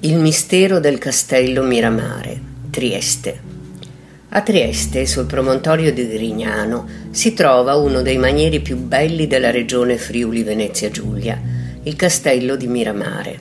Il mistero del castello Miramare, Trieste. A Trieste, sul promontorio di Grignano, si trova uno dei manieri più belli della regione Friuli-Venezia Giulia, il castello di Miramare.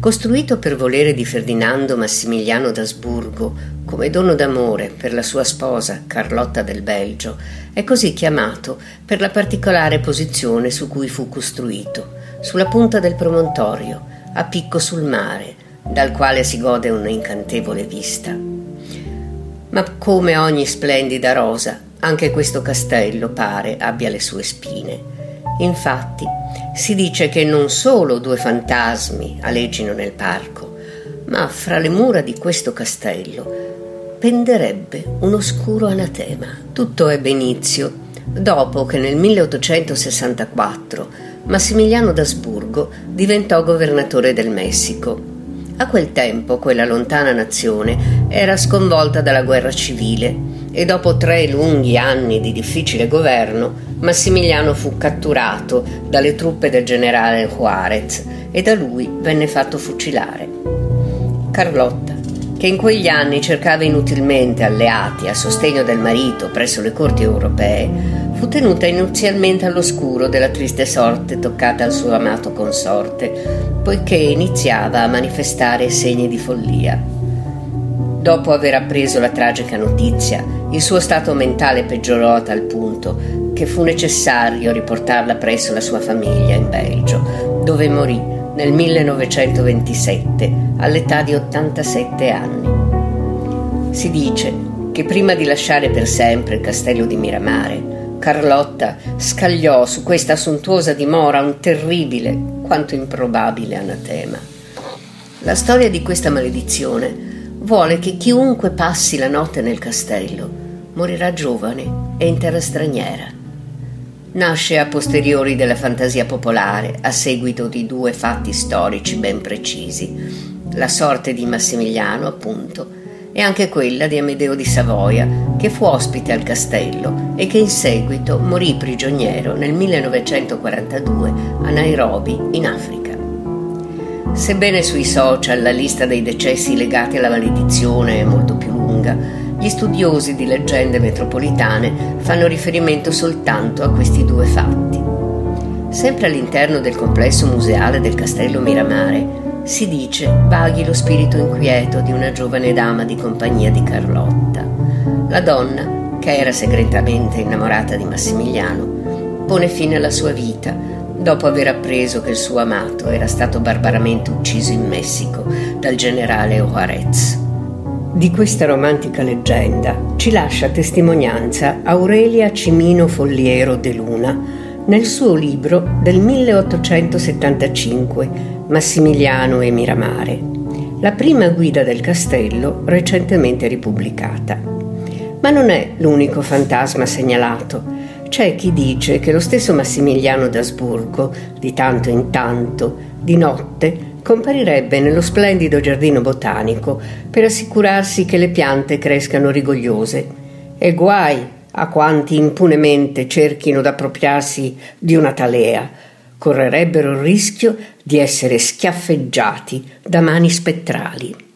Costruito per volere di Ferdinando Massimiliano d'Asburgo come dono d'amore per la sua sposa Carlotta del Belgio, è così chiamato per la particolare posizione su cui fu costruito, sulla punta del promontorio, a picco sul mare, dal quale si gode un'incantevole vista. Ma come ogni splendida rosa, anche questo castello pare abbia le sue spine. Infatti, si dice che non solo due fantasmi aleggiano nel parco, ma fra le mura di questo castello penderebbe un oscuro anatema. Tutto ebbe inizio dopo che nel 1864 Massimiliano d'Asburgo diventò governatore del Messico. A quel tempo quella lontana nazione era sconvolta dalla guerra civile e dopo tre lunghi anni di difficile governo Massimiliano fu catturato dalle truppe del generale Juarez e da lui venne fatto fucilare. Carlotta, che in quegli anni cercava inutilmente alleati a sostegno del marito presso le corti europee, fu tenuta inizialmente all'oscuro della triste sorte toccata al suo amato consorte, poiché iniziava a manifestare segni di follia. Dopo aver appreso la tragica notizia, il suo stato mentale peggiorò a tal punto che fu necessario riportarla presso la sua famiglia in Belgio, dove morì nel 1927 all'età di 87 anni. Si dice che prima di lasciare per sempre il castello di Miramare, Carlotta scagliò su questa sontuosa dimora un terribile quanto improbabile anatema. La storia di questa maledizione vuole che chiunque passi la notte nel castello morirà giovane e in terra straniera. Nasce a posteriori della fantasia popolare a seguito di due fatti storici ben precisi, la sorte di Massimiliano, appunto, e anche quella di Amedeo di Savoia, che fu ospite al castello e che in seguito morì prigioniero nel 1942 a Nairobi, in Africa. Sebbene sui social la lista dei decessi legati alla maledizione è molto più lunga, gli studiosi di leggende metropolitane fanno riferimento soltanto a questi due fatti. Sempre all'interno del complesso museale del castello Miramare si dice vaghi lo spirito inquieto di una giovane dama di compagnia di Carlotta. La donna, che era segretamente innamorata di Massimiliano, pone fine alla sua vita dopo aver appreso che il suo amato era stato barbaramente ucciso in Messico dal generale Juarez. Di questa romantica leggenda ci lascia testimonianza Aurelia Cimino Folliero de Luna nel suo libro del 1875 Massimiliano e Miramare, la prima guida del castello recentemente ripubblicata. Ma non è l'unico fantasma segnalato. C'è chi dice che lo stesso Massimiliano d'Asburgo, di tanto in tanto, di notte, comparirebbe nello splendido giardino botanico per assicurarsi che le piante crescano rigogliose. E guai a quanti impunemente cerchino d'appropriarsi di una talea, correrebbero il rischio di essere schiaffeggiati da mani spettrali.